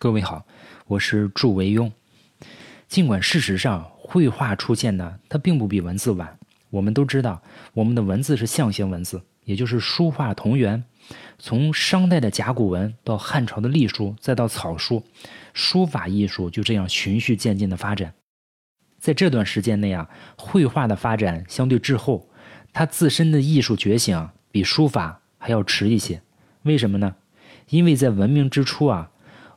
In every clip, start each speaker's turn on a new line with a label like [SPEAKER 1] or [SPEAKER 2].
[SPEAKER 1] 各位好，我是祝维庸。尽管事实上绘画出现呢，它并不比文字晚。我们都知道，我们的文字是象形文字，也就是书画同源。从商代的甲骨文到汉朝的隶书，再到草书，书法艺术就这样循序渐进的发展。在这段时间内啊，绘画的发展相对滞后，它自身的艺术觉醒比书法还要迟一些。为什么呢？因为在文明之初啊，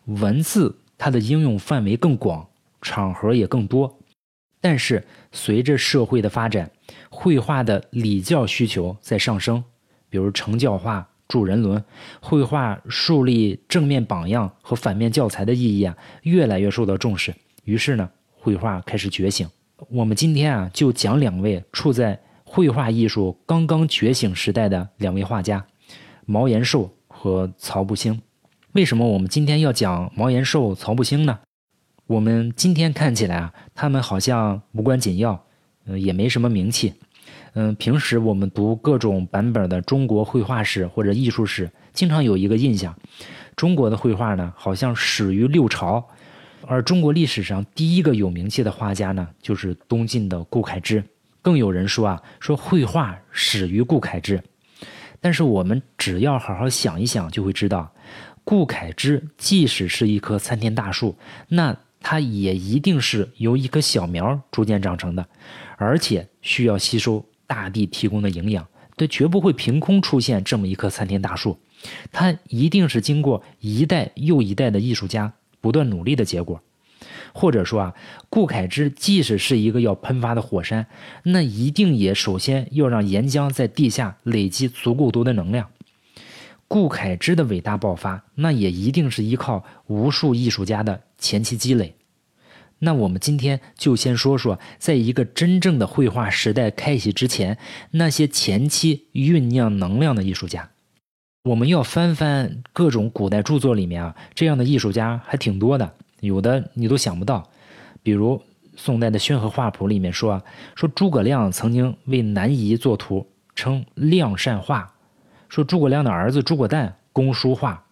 [SPEAKER 1] 文字它的应用范围更广，场合也更多。但是随着社会的发展，绘画的礼教需求在上升，比如成教化、助人伦，绘画树立正面榜样和反面教材的意义啊，越来越受到重视。于是呢，绘画开始觉醒。我们今天啊，就讲两位处在绘画艺术刚刚觉醒时代的两位画家，毛延寿和曹不兴。为什么我们今天要讲毛延寿、曹不兴呢？我们今天看起来啊，他们好像无关紧要，呃，也没什么名气。嗯，平时我们读各种版本的中国绘画史或者艺术史，经常有一个印象：中国的绘画呢，好像始于六朝。而中国历史上第一个有名气的画家呢，就是东晋的顾恺之。更有人说啊，说绘画始于顾恺之。但是我们只要好好想一想，就会知道，顾恺之即使是一棵参天大树，那它也一定是由一棵小苗逐渐长成的，而且需要吸收大地提供的营养，它绝不会凭空出现这么一棵参天大树，它一定是经过一代又一代的艺术家不断努力的结果。或者说啊，顾恺之即使是一个要喷发的火山，那一定也首先要让岩浆在地下累积足够多的能量。顾恺之的伟大爆发，那也一定是依靠无数艺术家的前期积累。那我们今天就先说说，在一个真正的绘画时代开启之前，那些前期酝酿能量的艺术家。我们要翻翻各种古代著作里面啊，这样的艺术家还挺多的，有的你都想不到。比如宋代的《宣和画谱》里面说，说诸葛亮曾经为南夷作图，称亮善画。说诸葛亮的儿子诸葛诞工书画，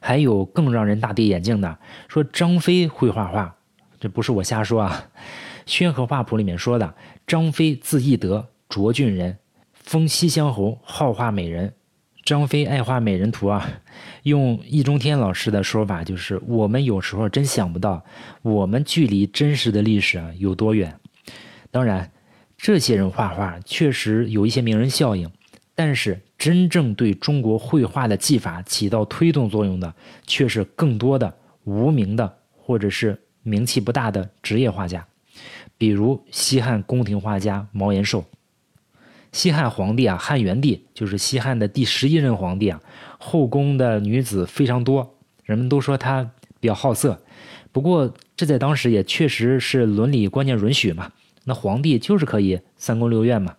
[SPEAKER 1] 还有更让人大跌眼镜的，说张飞会画画，这不是我瞎说啊，《宣和画谱》里面说的，张飞字翼德，涿郡人，封西乡侯，好画美人。张飞爱画美人图啊，用易中天老师的说法就是，我们有时候真想不到，我们距离真实的历史啊有多远。当然，这些人画画确实有一些名人效应。但是，真正对中国绘画的技法起到推动作用的，却是更多的无名的或者是名气不大的职业画家，比如西汉宫廷画家毛延寿。西汉皇帝啊，汉元帝就是西汉的第十一任皇帝啊，后宫的女子非常多，人们都说他比较好色。不过，这在当时也确实是伦理观念允许嘛，那皇帝就是可以三宫六院嘛。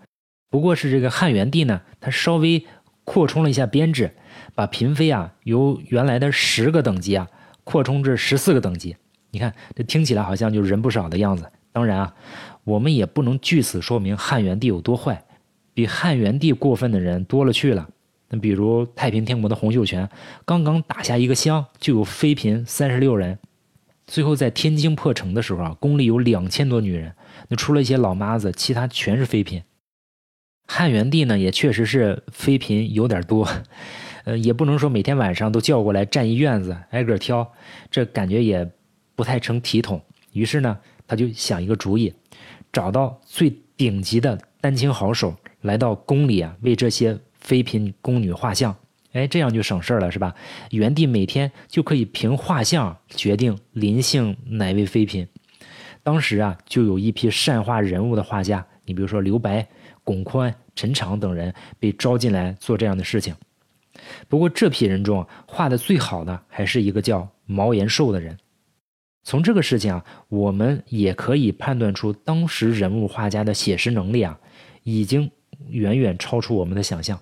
[SPEAKER 1] 不过是这个汉元帝呢，他稍微扩充了一下编制，把嫔妃啊由原来的十个等级啊扩充至十四个等级。你看这听起来好像就人不少的样子。当然啊，我们也不能据此说明汉元帝有多坏，比汉元帝过分的人多了去了。那比如太平天国的洪秀全，刚刚打下一个乡就有妃嫔三十六人，最后在天津破城的时候啊，宫里有两千多女人，那除了一些老妈子，其他全是妃嫔。汉元帝呢，也确实是妃嫔有点多，呃，也不能说每天晚上都叫过来站一院子挨个挑，这感觉也不太成体统。于是呢，他就想一个主意，找到最顶级的丹青好手来到宫里啊，为这些妃嫔宫女画像。哎，这样就省事了，是吧？元帝每天就可以凭画像决定临幸哪位妃嫔。当时啊，就有一批善画人物的画家，你比如说刘白。巩宽、陈长等人被招进来做这样的事情。不过这批人中画的最好的还是一个叫毛延寿的人。从这个事情啊，我们也可以判断出当时人物画家的写实能力啊，已经远远超出我们的想象。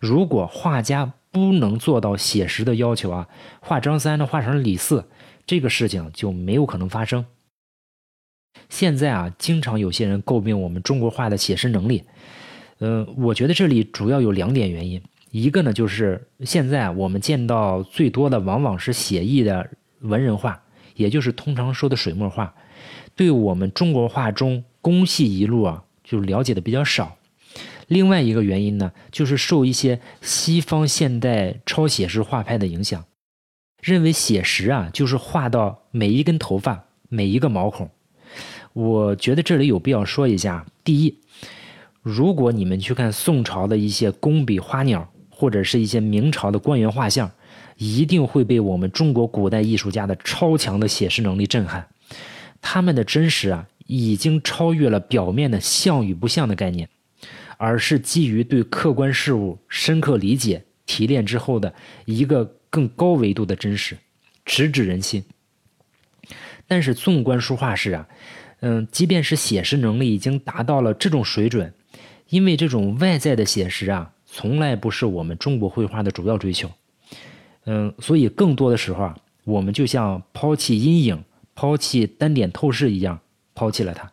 [SPEAKER 1] 如果画家不能做到写实的要求啊，画张三呢画成李四，这个事情就没有可能发生。现在啊，经常有些人诟病我们中国画的写实能力。嗯，我觉得这里主要有两点原因。一个呢，就是现在我们见到最多的往往是写意的文人画，也就是通常说的水墨画，对我们中国画中工细一路啊，就了解的比较少。另外一个原因呢，就是受一些西方现代超写实画派的影响，认为写实啊就是画到每一根头发、每一个毛孔。我觉得这里有必要说一下：第一，如果你们去看宋朝的一些工笔花鸟，或者是一些明朝的官员画像，一定会被我们中国古代艺术家的超强的写实能力震撼。他们的真实啊，已经超越了表面的像与不像的概念。而是基于对客观事物深刻理解、提炼之后的一个更高维度的真实，直指人心。但是纵观书画史啊，嗯，即便是写实能力已经达到了这种水准，因为这种外在的写实啊，从来不是我们中国绘画的主要追求。嗯，所以更多的时候啊，我们就像抛弃阴影、抛弃单点透视一样，抛弃了它。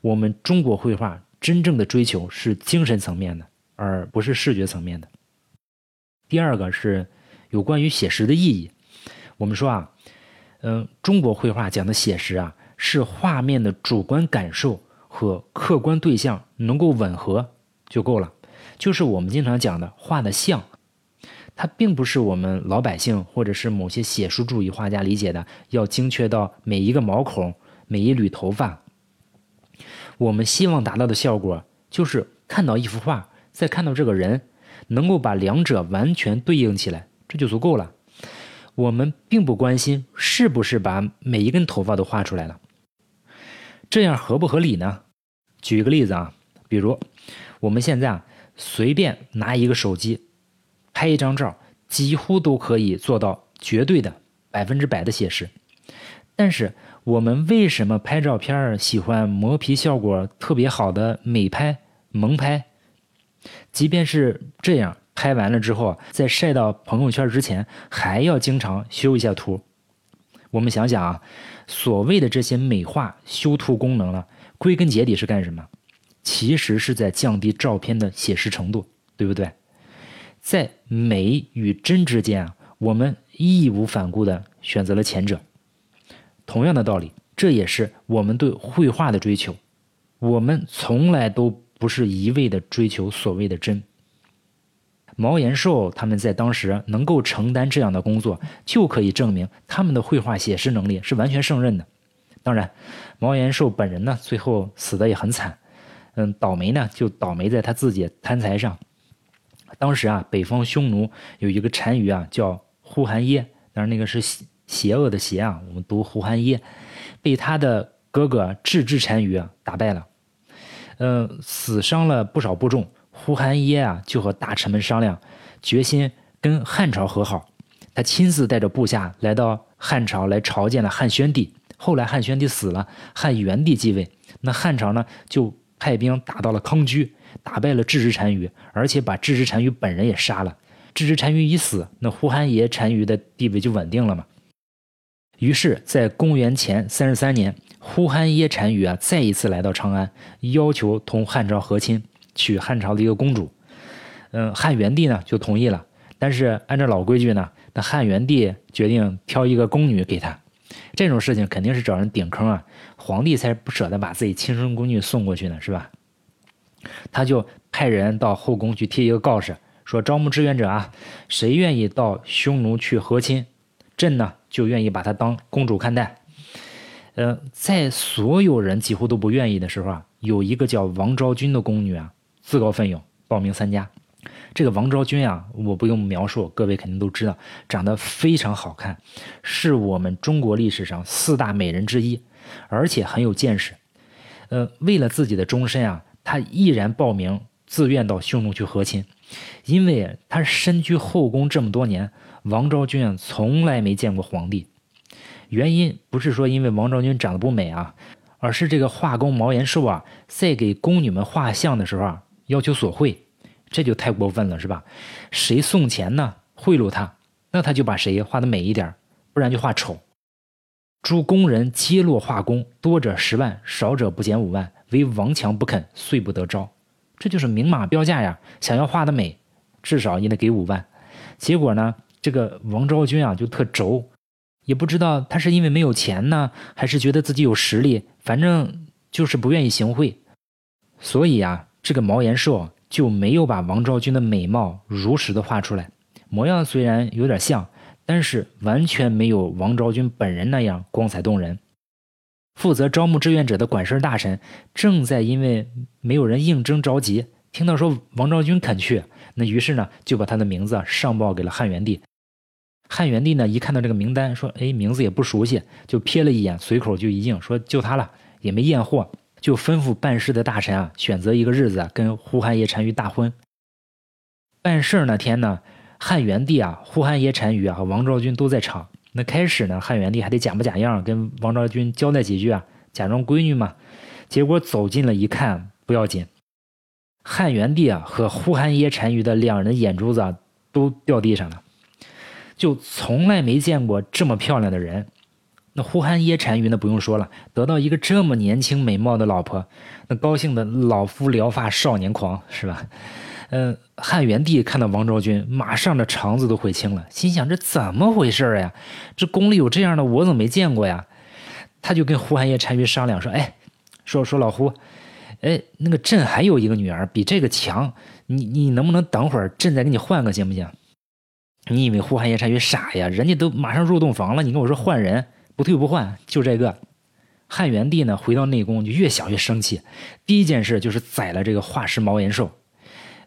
[SPEAKER 1] 我们中国绘画。真正的追求是精神层面的，而不是视觉层面的。第二个是有关于写实的意义。我们说啊，嗯，中国绘画讲的写实啊，是画面的主观感受和客观对象能够吻合就够了。就是我们经常讲的画的像，它并不是我们老百姓或者是某些写实主义画家理解的要精确到每一个毛孔、每一缕头发。我们希望达到的效果，就是看到一幅画，再看到这个人，能够把两者完全对应起来，这就足够了。我们并不关心是不是把每一根头发都画出来了，这样合不合理呢？举一个例子啊，比如我们现在啊，随便拿一个手机拍一张照，几乎都可以做到绝对的百分之百的写实，但是。我们为什么拍照片喜欢磨皮效果特别好的美拍、萌拍？即便是这样，拍完了之后，在晒到朋友圈之前，还要经常修一下图。我们想想啊，所谓的这些美化修图功能呢，归根结底是干什么？其实是在降低照片的写实程度，对不对？在美与真之间啊，我们义无反顾地选择了前者。同样的道理，这也是我们对绘画的追求。我们从来都不是一味的追求所谓的真。毛延寿他们在当时能够承担这样的工作，就可以证明他们的绘画写实能力是完全胜任的。当然，毛延寿本人呢，最后死的也很惨。嗯，倒霉呢，就倒霉在他自己贪财上。当时啊，北方匈奴有一个单于啊，叫呼韩耶，当然那个是。邪邪恶的邪啊，我们读呼韩耶，被他的哥哥郅支单于啊打败了，嗯，死伤了不少部众。胡韩耶啊就和大臣们商量，决心跟汉朝和好。他亲自带着部下来到汉朝来朝见了汉宣帝。后来汉宣帝死了，汉元帝继位，那汉朝呢就派兵打到了康居，打败了郅支单于，而且把郅支单于本人也杀了。郅支单于一死，那胡韩耶单于的地位就稳定了嘛。于是，在公元前三十三年，呼韩耶单于啊再一次来到长安，要求同汉朝和亲，娶汉朝的一个公主。嗯，汉元帝呢就同意了，但是按照老规矩呢，那汉元帝决定挑一个宫女给他。这种事情肯定是找人顶坑啊，皇帝才不舍得把自己亲生宫女送过去呢，是吧？他就派人到后宫去贴一个告示，说招募志愿者啊，谁愿意到匈奴去和亲，朕呢？就愿意把她当公主看待，呃，在所有人几乎都不愿意的时候啊，有一个叫王昭君的宫女啊，自告奋勇报名参加。这个王昭君啊，我不用描述，各位肯定都知道，长得非常好看，是我们中国历史上四大美人之一，而且很有见识。呃，为了自己的终身啊，她毅然报名，自愿到匈奴去和亲，因为她身居后宫这么多年。王昭君啊，从来没见过皇帝，原因不是说因为王昭君长得不美啊，而是这个画工毛延寿啊，在给宫女们画像的时候啊，要求索贿，这就太过分了，是吧？谁送钱呢？贿赂他，那他就把谁画的美一点，不然就画丑。诸工人皆落画工，多者十万，少者不减五万，唯王强不肯，遂不得招。这就是明码标价呀！想要画的美，至少也得给五万。结果呢？这个王昭君啊，就特轴，也不知道他是因为没有钱呢，还是觉得自己有实力，反正就是不愿意行贿。所以啊，这个毛延寿啊就没有把王昭君的美貌如实的画出来，模样虽然有点像，但是完全没有王昭君本人那样光彩动人。负责招募志愿者的管事大臣正在因为没有人应征着急，听到说王昭君肯去，那于是呢就把他的名字上报给了汉元帝。汉元帝呢一看到这个名单，说：“哎，名字也不熟悉，就瞥了一眼，随口就一应，说就他了，也没验货，就吩咐办事的大臣啊，选择一个日子跟呼韩邪单于大婚。办事那天呢，汉元帝啊、呼韩邪单于啊和王昭君都在场。”那开始呢，汉元帝还得假模假样跟王昭君交代几句啊，假装闺女嘛。结果走近了一看，不要紧，汉元帝啊和呼韩邪单于的两人眼珠子都掉地上了，就从来没见过这么漂亮的人。那呼韩邪单于那，不用说了，得到一个这么年轻美貌的老婆，那高兴的老夫聊发少年狂，是吧？嗯，汉元帝看到王昭君，马上这肠子都悔青了，心想这怎么回事呀？这宫里有这样的，我怎么没见过呀？他就跟呼韩邪单于商量说：“哎，说说老胡，哎，那个朕还有一个女儿，比这个强，你你能不能等会儿，朕再给你换个行不行？”你以为呼韩邪单于傻呀？人家都马上入洞房了，你跟我说换人不退不换，就这个。汉元帝呢，回到内宫就越想越生气，第一件事就是宰了这个画师毛延寿。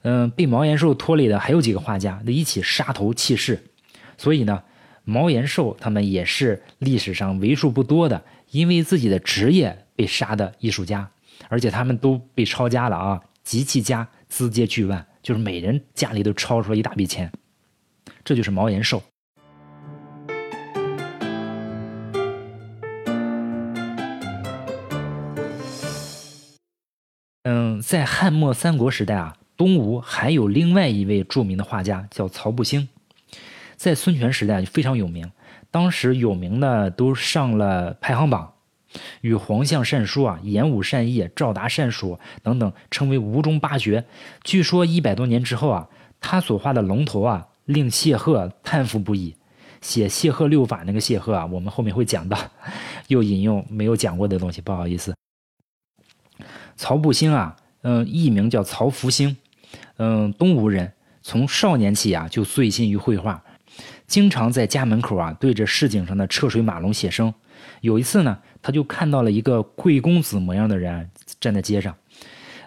[SPEAKER 1] 嗯，被毛延寿拖累的还有几个画家，一起杀头弃市。所以呢，毛延寿他们也是历史上为数不多的因为自己的职业被杀的艺术家，而且他们都被抄家了啊，极其家资皆巨万，就是每人家里都抄出了一大笔钱。这就是毛延寿。嗯，在汉末三国时代啊。东吴还有另外一位著名的画家叫曹不兴，在孙权时代就非常有名，当时有名的都上了排行榜，与黄象善书啊、颜武善义、赵达善书等等，称为吴中八绝。据说一百多年之后啊，他所画的龙头啊，令谢赫叹服不已。写谢赫六法那个谢赫啊，我们后面会讲到，又引用没有讲过的东西，不好意思。曹不兴啊，嗯，艺名叫曹福兴。嗯，东吴人从少年起啊就醉心于绘画，经常在家门口啊对着市井上的车水马龙写生。有一次呢，他就看到了一个贵公子模样的人站在街上，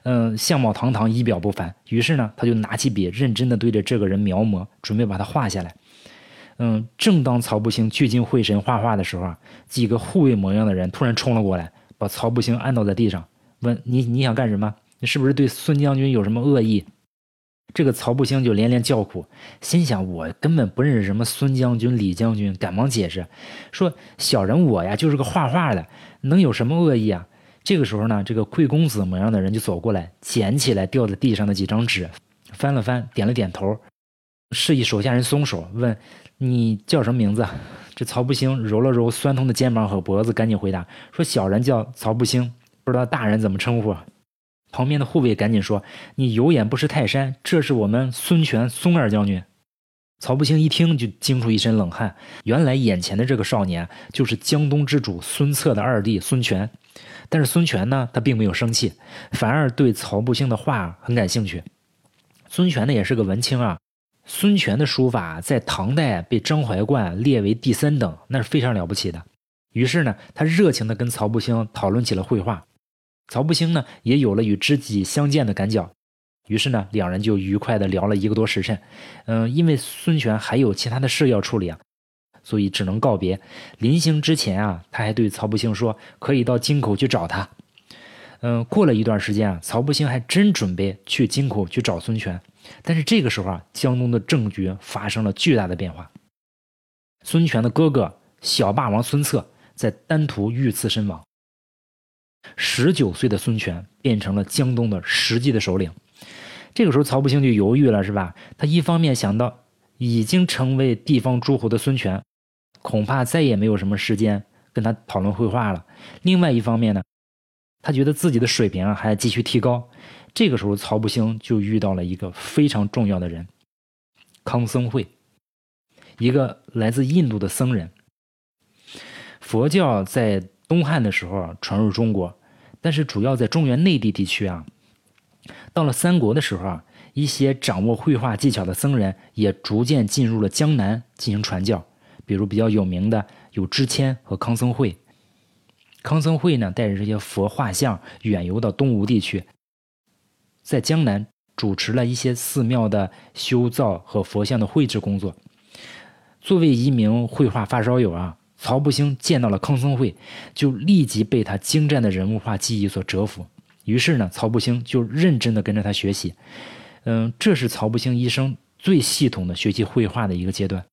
[SPEAKER 1] 嗯，相貌堂堂，仪表不凡。于是呢，他就拿起笔，认真的对着这个人描摹，准备把他画下来。嗯，正当曹不兴聚精会神画画的时候啊，几个护卫模样的人突然冲了过来，把曹不兴按倒在地上，问你你想干什么？你是不是对孙将军有什么恶意？这个曹不兴就连连叫苦，心想我根本不认识什么孙将军、李将军，赶忙解释说：“小人我呀，就是个画画的，能有什么恶意啊？”这个时候呢，这个贵公子模样的人就走过来，捡起来掉在地上的几张纸，翻了翻，点了点头，示意手下人松手，问：“你叫什么名字？”这曹不兴揉了揉酸痛的肩膀和脖子，赶紧回答说：“小人叫曹不兴，不知道大人怎么称呼。”旁边的护卫赶紧说：“你有眼不识泰山，这是我们孙权孙二将军。”曹不兴一听就惊出一身冷汗，原来眼前的这个少年就是江东之主孙策的二弟孙权。但是孙权呢，他并没有生气，反而对曹不兴的话很感兴趣。孙权呢也是个文青啊，孙权的书法在唐代被张怀灌列为第三等，那是非常了不起的。于是呢，他热情地跟曹不兴讨论起了绘画。曹不兴呢，也有了与知己相见的感脚，于是呢，两人就愉快的聊了一个多时辰。嗯，因为孙权还有其他的事要处理啊，所以只能告别。临行之前啊，他还对曹不兴说，可以到京口去找他。嗯，过了一段时间啊，曹不兴还真准备去京口去找孙权。但是这个时候啊，江东的政局发生了巨大的变化。孙权的哥哥小霸王孙策在丹徒遇刺身亡。十九岁的孙权变成了江东的实际的首领，这个时候曹不兴就犹豫了，是吧？他一方面想到已经成为地方诸侯的孙权，恐怕再也没有什么时间跟他讨论绘画了；另外一方面呢，他觉得自己的水平啊还要继续提高。这个时候，曹不兴就遇到了一个非常重要的人——康僧会，一个来自印度的僧人。佛教在东汉的时候传入中国，但是主要在中原内地地区啊。到了三国的时候啊，一些掌握绘画技巧的僧人也逐渐进入了江南进行传教。比如比较有名的有支谦和康僧会。康僧会呢，带着这些佛画像远游到东吴地区，在江南主持了一些寺庙的修造和佛像的绘制工作。作为一名绘画发烧友啊，曹不兴见到了康僧会，就立即被他精湛的人物画技艺所折服。于是呢，曹不兴就认真的跟着他学习。嗯，这是曹不兴一生最系统的学习绘画的一个阶段。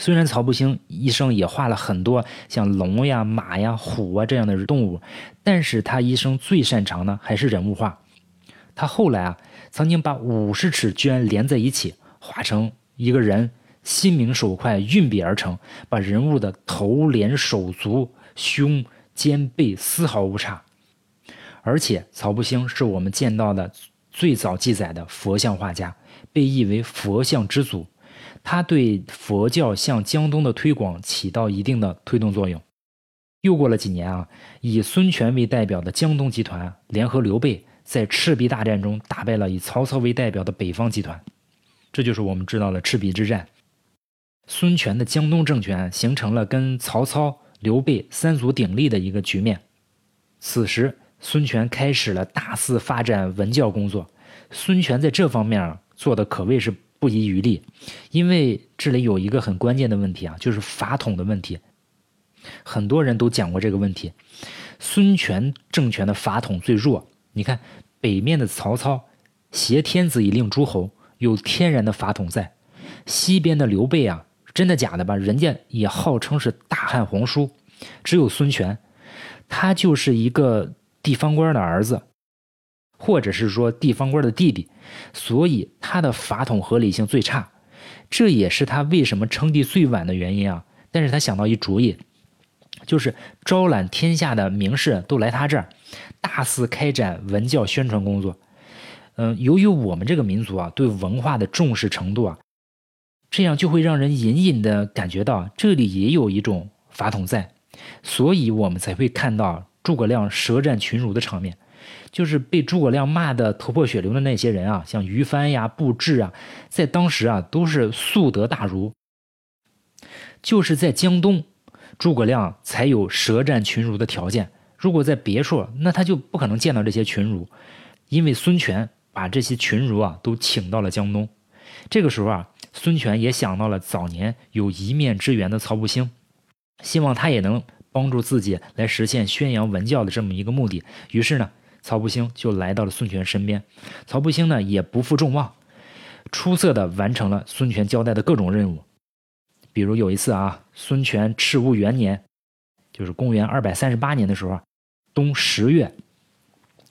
[SPEAKER 1] 虽然曹不兴一生也画了很多像龙呀、马呀、虎啊这样的动物，但是他一生最擅长的还是人物画。他后来啊，曾经把五十尺绢连在一起，画成一个人，心明手快，运笔而成，把人物的头、脸、手足、胸、肩、背丝毫无差。而且，曹不兴是我们见到的最早记载的佛像画家，被誉为佛像之祖。他对佛教向江东的推广起到一定的推动作用。又过了几年啊，以孙权为代表的江东集团联合刘备，在赤壁大战中打败了以曹操为代表的北方集团，这就是我们知道的赤壁之战。孙权的江东政权形成了跟曹操、刘备三足鼎立的一个局面。此时，孙权开始了大肆发展文教工作。孙权在这方面做的可谓是。不遗余力，因为这里有一个很关键的问题啊，就是法统的问题。很多人都讲过这个问题。孙权政权的法统最弱，你看北面的曹操挟天子以令诸侯，有天然的法统在；西边的刘备啊，真的假的吧？人家也号称是大汉皇叔，只有孙权，他就是一个地方官的儿子。或者是说地方官的弟弟，所以他的法统合理性最差，这也是他为什么称帝最晚的原因啊。但是他想到一主意，就是招揽天下的名士都来他这儿，大肆开展文教宣传工作。嗯，由于我们这个民族啊对文化的重视程度啊，这样就会让人隐隐的感觉到这里也有一种法统在，所以我们才会看到诸葛亮舌战群儒的场面。就是被诸葛亮骂得头破血流的那些人啊，像于翻呀、布置啊，在当时啊都是素德大儒。就是在江东，诸葛亮才有舌战群儒的条件。如果在别处，那他就不可能见到这些群儒，因为孙权把这些群儒啊都请到了江东。这个时候啊，孙权也想到了早年有一面之缘的曹不兴，希望他也能帮助自己来实现宣扬文教的这么一个目的。于是呢。曹不兴就来到了孙权身边，曹不兴呢也不负众望，出色的完成了孙权交代的各种任务。比如有一次啊，孙权赤乌元年，就是公元二百三十八年的时候，冬十月，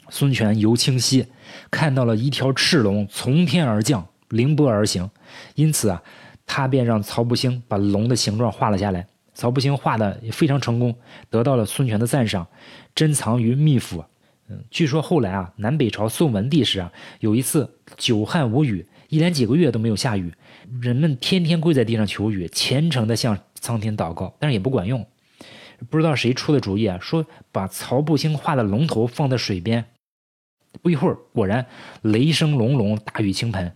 [SPEAKER 1] 孙权游清溪，看到了一条赤龙从天而降，凌波而行，因此啊，他便让曹不兴把龙的形状画了下来。曹不兴画的也非常成功，得到了孙权的赞赏，珍藏于秘府。嗯，据说后来啊，南北朝宋文帝时啊，有一次久旱无雨，一连几个月都没有下雨，人们天天跪在地上求雨，虔诚的向苍天祷告，但是也不管用。不知道谁出的主意啊，说把曹不兴画的龙头放在水边，不一会儿，果然雷声隆隆，大雨倾盆。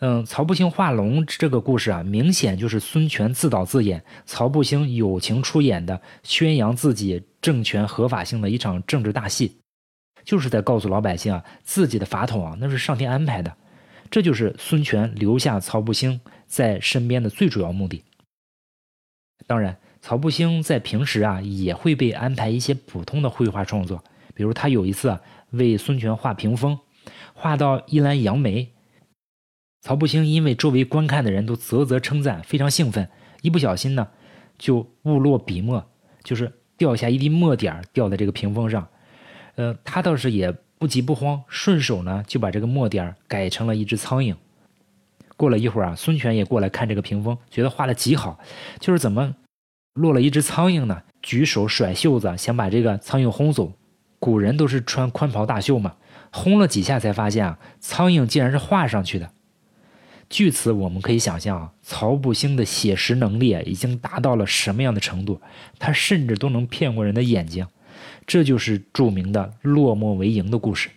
[SPEAKER 1] 嗯，曹不兴画龙这个故事啊，明显就是孙权自导自演，曹不兴友情出演的，宣扬自己政权合法性的一场政治大戏。就是在告诉老百姓啊，自己的法统啊，那是上天安排的，这就是孙权留下曹不兴在身边的最主要目的。当然，曹不兴在平时啊，也会被安排一些普通的绘画创作，比如他有一次啊，为孙权画屏风，画到一篮杨梅，曹不兴因为周围观看的人都啧啧称赞，非常兴奋，一不小心呢，就误落笔墨，就是掉下一滴墨点掉在这个屏风上。呃，他倒是也不急不慌，顺手呢就把这个墨点改成了一只苍蝇。过了一会儿啊，孙权也过来看这个屏风，觉得画的极好，就是怎么落了一只苍蝇呢？举手甩袖子想把这个苍蝇轰走。古人都是穿宽袍大袖嘛，轰了几下才发现啊，苍蝇竟然是画上去的。据此，我们可以想象啊，曹不兴的写实能力已经达到了什么样的程度？他甚至都能骗过人的眼睛。这就是著名的“落墨为营”的故事。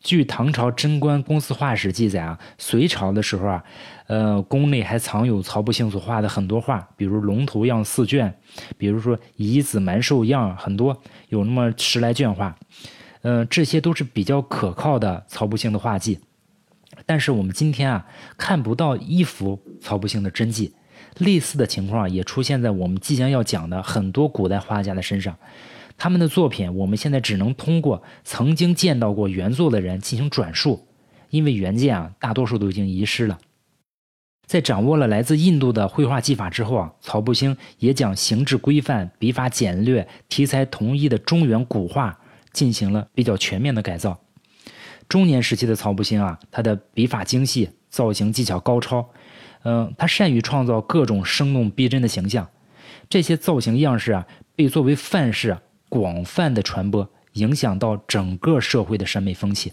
[SPEAKER 1] 据唐朝贞观公司画史记载啊，隋朝的时候啊，呃，宫内还藏有曹不兴所画的很多画，比如龙头样四卷，比如说乙子蛮兽样，很多有那么十来卷画。嗯，这些都是比较可靠的曹不兴的画迹。但是我们今天啊，看不到一幅曹不兴的真迹。类似的情况也出现在我们即将要讲的很多古代画家的身上。他们的作品，我们现在只能通过曾经见到过原作的人进行转述，因为原件啊，大多数都已经遗失了。在掌握了来自印度的绘画技法之后啊，曹不兴也将形制规范、笔法简略、题材统一的中原古画进行了比较全面的改造。中年时期的曹不兴啊，他的笔法精细，造型技巧高超，嗯，他善于创造各种生动逼真的形象，这些造型样式啊，被作为范式。广泛的传播，影响到整个社会的审美风气，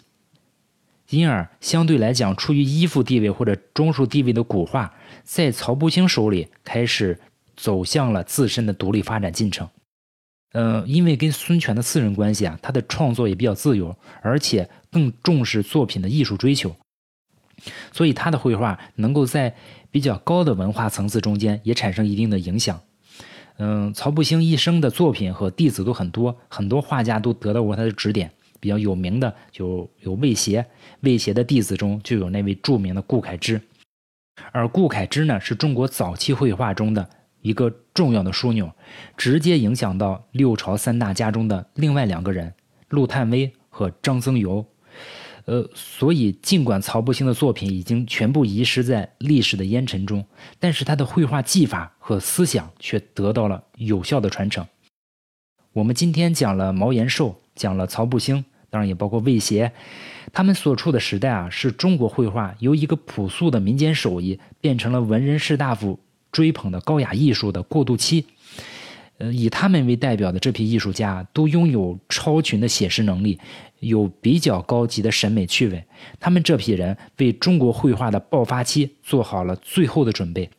[SPEAKER 1] 因而相对来讲，处于依附地位或者中枢地位的古画，在曹不兴手里开始走向了自身的独立发展进程。嗯，因为跟孙权的私人关系啊，他的创作也比较自由，而且更重视作品的艺术追求，所以他的绘画能够在比较高的文化层次中间也产生一定的影响。嗯，曹不兴一生的作品和弟子都很多，很多画家都得到过他的指点。比较有名的就有魏协，魏协的弟子中就有那位著名的顾恺之。而顾恺之呢，是中国早期绘画中的一个重要的枢纽，直接影响到六朝三大家中的另外两个人陆探微和张僧繇。呃，所以尽管曹不兴的作品已经全部遗失在历史的烟尘中，但是他的绘画技法和思想却得到了有效的传承。我们今天讲了毛延寿，讲了曹不兴，当然也包括魏协，他们所处的时代啊，是中国绘画由一个朴素的民间手艺变成了文人士大夫追捧的高雅艺术的过渡期。呃，以他们为代表的这批艺术家都拥有超群的写实能力，有比较高级的审美趣味。他们这批人为中国绘画的爆发期做好了最后的准备。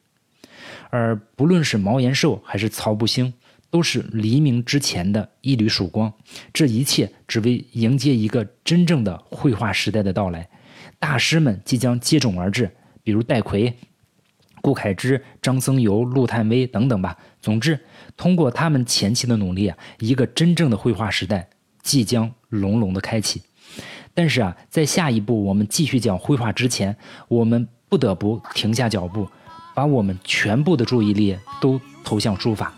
[SPEAKER 1] 而不论是毛延寿还是曹不兴，都是黎明之前的一缕曙光。这一切只为迎接一个真正的绘画时代的到来。大师们即将接踵而至，比如戴逵。顾恺之、张僧繇、陆探微等等吧。总之，通过他们前期的努力啊，一个真正的绘画时代即将隆隆的开启。但是啊，在下一步我们继续讲绘画之前，我们不得不停下脚步，把我们全部的注意力都投向书法，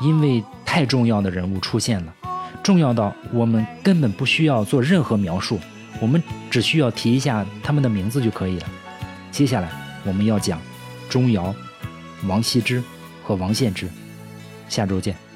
[SPEAKER 1] 因为太重要的人物出现了，重要到我们根本不需要做任何描述，我们只需要提一下他们的名字就可以了。接下来。我们要讲钟繇、王羲之和王献之，下周见。